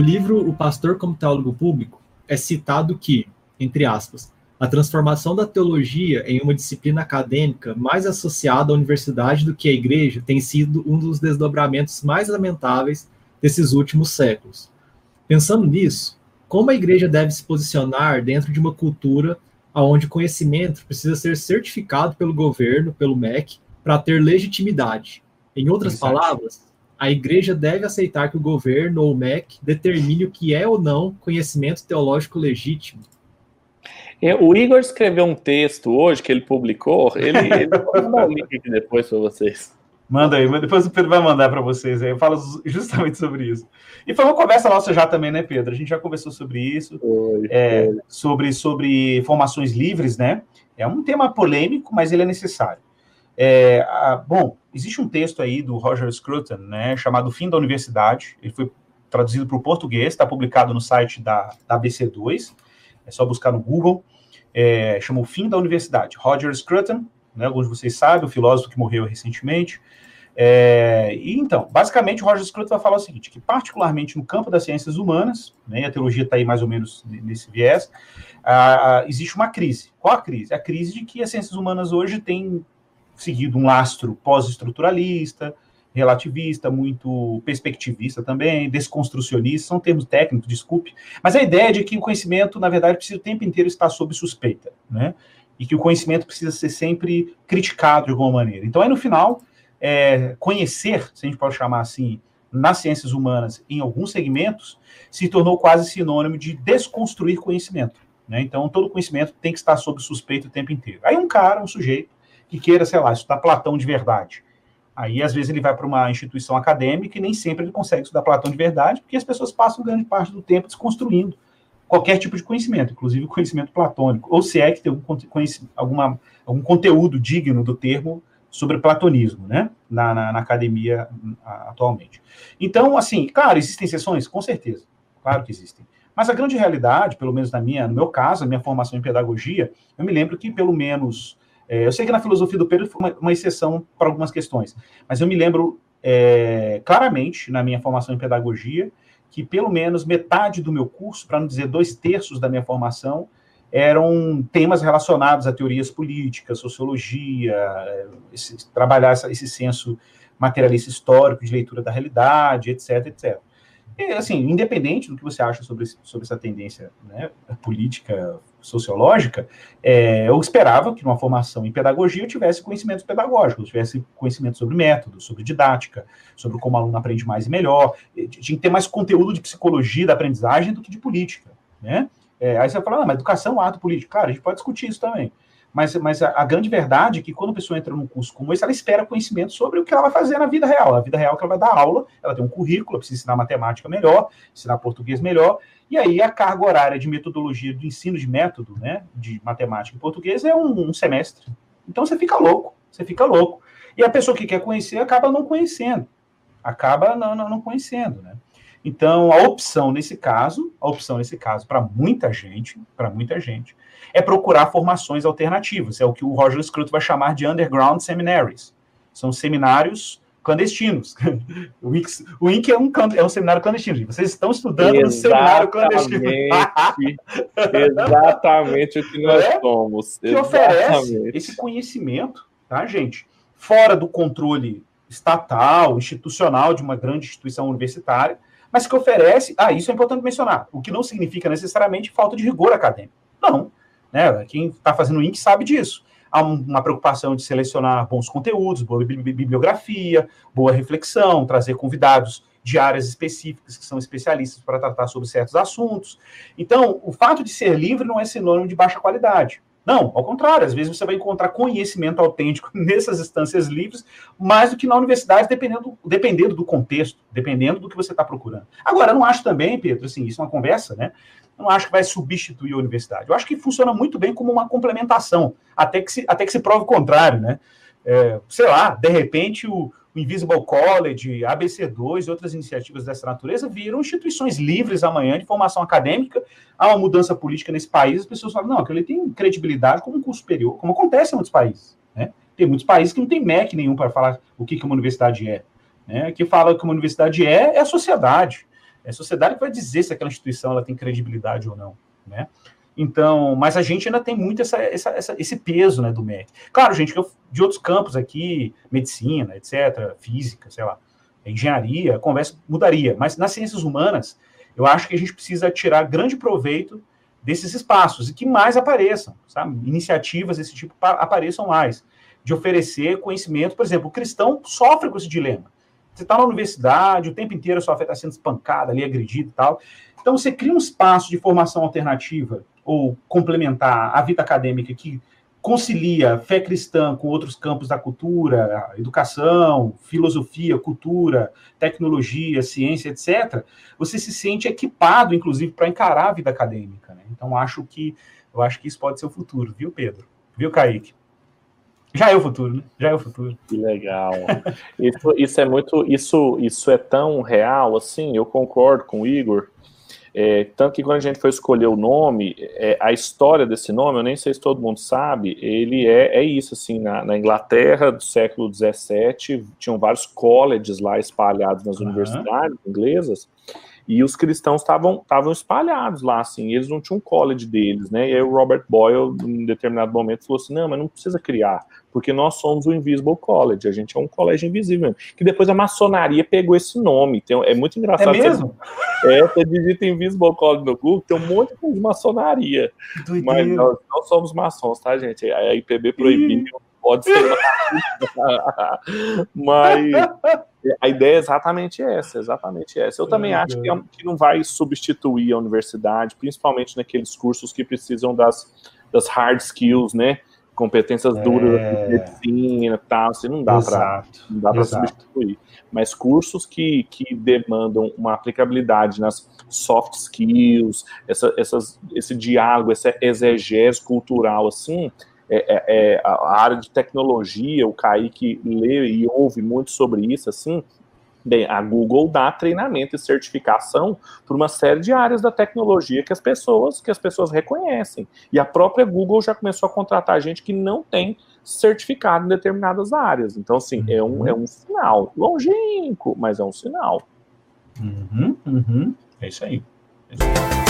No livro O Pastor como Teólogo Público, é citado que, entre aspas, a transformação da teologia em uma disciplina acadêmica mais associada à universidade do que à igreja tem sido um dos desdobramentos mais lamentáveis desses últimos séculos. Pensando nisso, como a igreja deve se posicionar dentro de uma cultura onde o conhecimento precisa ser certificado pelo governo, pelo MEC, para ter legitimidade? Em outras Exato. palavras, a igreja deve aceitar que o governo ou o MEC determine o que é ou não conhecimento teológico legítimo. É, o Igor escreveu um texto hoje que ele publicou. Ele, ele mandar o link aqui depois para vocês. Manda aí, depois o Pedro vai mandar para vocês aí. Eu falo justamente sobre isso. E foi uma conversa nossa já também, né, Pedro? A gente já conversou sobre isso, foi, é, foi. sobre sobre formações livres, né? É um tema polêmico, mas ele é necessário. É, a, bom, existe um texto aí do Roger Scruton, né, chamado Fim da Universidade. Ele foi traduzido para o português, está publicado no site da, da ABC2. É só buscar no Google. É, chama Fim da Universidade. Roger Scruton, né, alguns de vocês sabem, o filósofo que morreu recentemente. É, e então, basicamente, Roger Scruton vai falar o seguinte: que, particularmente no campo das ciências humanas, né, a teologia está aí mais ou menos nesse viés, a, a, existe uma crise. Qual a crise? A crise de que as ciências humanas hoje têm seguido um lastro pós-estruturalista, relativista, muito perspectivista também, desconstrucionista, são termos técnicos, desculpe, mas a ideia é de que o conhecimento, na verdade, precisa o tempo inteiro estar sob suspeita, né? E que o conhecimento precisa ser sempre criticado de alguma maneira. Então, aí no final, é, conhecer, se a gente pode chamar assim, nas ciências humanas, em alguns segmentos, se tornou quase sinônimo de desconstruir conhecimento. Né? Então, todo conhecimento tem que estar sob suspeita o tempo inteiro. Aí um cara, um sujeito, que queira, sei lá, estudar Platão de verdade. Aí, às vezes, ele vai para uma instituição acadêmica e nem sempre ele consegue estudar Platão de verdade, porque as pessoas passam grande parte do tempo desconstruindo qualquer tipo de conhecimento, inclusive o conhecimento platônico, ou se é que tem algum, alguma, algum conteúdo digno do termo sobre platonismo, né, na, na, na academia atualmente. Então, assim, claro, existem exceções? Com certeza, claro que existem. Mas a grande realidade, pelo menos na minha, no meu caso, a minha formação em pedagogia, eu me lembro que pelo menos é, eu sei que na filosofia do Pedro foi uma, uma exceção para algumas questões, mas eu me lembro é, claramente, na minha formação em pedagogia, que pelo menos metade do meu curso, para não dizer dois terços da minha formação, eram temas relacionados a teorias políticas, sociologia, esse, trabalhar essa, esse senso materialista histórico de leitura da realidade, etc, etc. E, assim, independente do que você acha sobre, sobre essa tendência né, política, sociológica, é, eu esperava que numa formação em pedagogia eu tivesse conhecimentos pedagógicos, tivesse conhecimento sobre métodos, sobre didática, sobre como o aluno aprende mais e melhor. Tinha que ter mais conteúdo de psicologia da aprendizagem do que de política, né? É, aí você vai falar, ah, mas educação é um ato político. Claro, a gente pode discutir isso também. Mas, mas a, a, grande verdade é que quando a pessoa entra num curso como esse, ela espera conhecimento sobre o que ela vai fazer na vida real. A vida real que ela vai dar aula, ela tem um currículo, precisa ensinar matemática melhor, ensinar português melhor, e aí a carga horária de metodologia do ensino de método, né, de matemática e português é um, um semestre. Então você fica louco, você fica louco. E a pessoa que quer conhecer acaba não conhecendo, acaba não, não, não conhecendo, né? Então, a opção nesse caso, a opção nesse caso para muita gente, para muita gente, é procurar formações alternativas. É o que o Roger Scruton vai chamar de underground seminaries. São seminários clandestinos. O INC, o INC é, um, é um seminário clandestino. Vocês estão estudando exatamente, no seminário clandestino. exatamente o que nós é? somos. Que oferece esse conhecimento, tá, gente? Fora do controle estatal, institucional de uma grande instituição universitária, mas que oferece. Ah, isso é importante mencionar. O que não significa necessariamente falta de rigor acadêmico. Não. Né? Quem está fazendo o INC sabe disso. Há uma preocupação de selecionar bons conteúdos, boa bibliografia, boa reflexão, trazer convidados de áreas específicas que são especialistas para tratar sobre certos assuntos. Então, o fato de ser livre não é sinônimo de baixa qualidade. Não, ao contrário, às vezes você vai encontrar conhecimento autêntico nessas instâncias livres, mais do que na universidade, dependendo, dependendo do contexto, dependendo do que você está procurando. Agora, eu não acho também, Pedro, assim, isso é uma conversa, né? Eu não acho que vai substituir a universidade. Eu acho que funciona muito bem como uma complementação, até que se, até que se prove o contrário, né? É, sei lá, de repente o, Invisible College, ABC2 e outras iniciativas dessa natureza viram instituições livres amanhã de formação acadêmica. Há uma mudança política nesse país, as pessoas falam, não, aquilo tem credibilidade como um curso superior, como acontece em muitos países. Né? Tem muitos países que não tem MEC nenhum para falar o que, que uma universidade é. Né? Que fala que uma universidade é, é a sociedade. É a sociedade que vai dizer se aquela instituição ela tem credibilidade ou não, né? Então, mas a gente ainda tem muito essa, essa, essa, esse peso né, do MEC. Claro, gente, de outros campos aqui, medicina, etc., física, sei lá, engenharia, conversa mudaria. Mas nas ciências humanas, eu acho que a gente precisa tirar grande proveito desses espaços e que mais apareçam, sabe? Iniciativas desse tipo apareçam mais, de oferecer conhecimento. Por exemplo, o cristão sofre com esse dilema. Você está na universidade, o tempo inteiro a sua fé está sendo espancada ali, agredida e tal. Então, você cria um espaço de formação alternativa ou complementar a vida acadêmica que concilia fé cristã com outros campos da cultura, educação, filosofia, cultura, tecnologia, ciência, etc., você se sente equipado, inclusive, para encarar a vida acadêmica. Né? Então, acho que eu acho que isso pode ser o futuro, viu, Pedro? Viu, Kaique? Já é o futuro, né? Já é o futuro. Que legal. Isso, isso é muito. Isso, isso é tão real, assim, eu concordo com o Igor. É, tanto que quando a gente foi escolher o nome, é, a história desse nome, eu nem sei se todo mundo sabe, ele é, é isso, assim, na, na Inglaterra do século XVII, tinham vários colleges lá espalhados nas uhum. universidades inglesas, e os cristãos estavam espalhados lá, assim, eles não tinham um college deles, né? E aí o Robert Boyle, em determinado momento, falou assim: não, mas não precisa criar, porque nós somos o Invisible College, a gente é um colégio invisível. Que depois a maçonaria pegou esse nome. Tem, é muito engraçado. É mesmo? Você, é, você digita Invisible College no Google, tem um monte de maçonaria. Mas nós não somos maçons, tá, gente? A IPB proibiu pode ser. Mas a ideia é exatamente essa, exatamente essa. Eu também acho que, é, que, não vai substituir a universidade, principalmente naqueles cursos que precisam das, das hard skills, né? Competências é... duras de medicina e tal, assim, não dá para substituir. Mas cursos que, que demandam uma aplicabilidade nas soft skills, essa, essas, esse diálogo, essa exegese cultural, assim, é, é, é, a área de tecnologia, o Kaique lê e ouve muito sobre isso, assim, bem, a Google dá treinamento e certificação para uma série de áreas da tecnologia que as pessoas que as pessoas reconhecem. E a própria Google já começou a contratar gente que não tem certificado em determinadas áreas. Então, assim, é um, é um sinal. Longínquo, mas é um sinal. Uhum, uhum. É isso aí. É isso aí.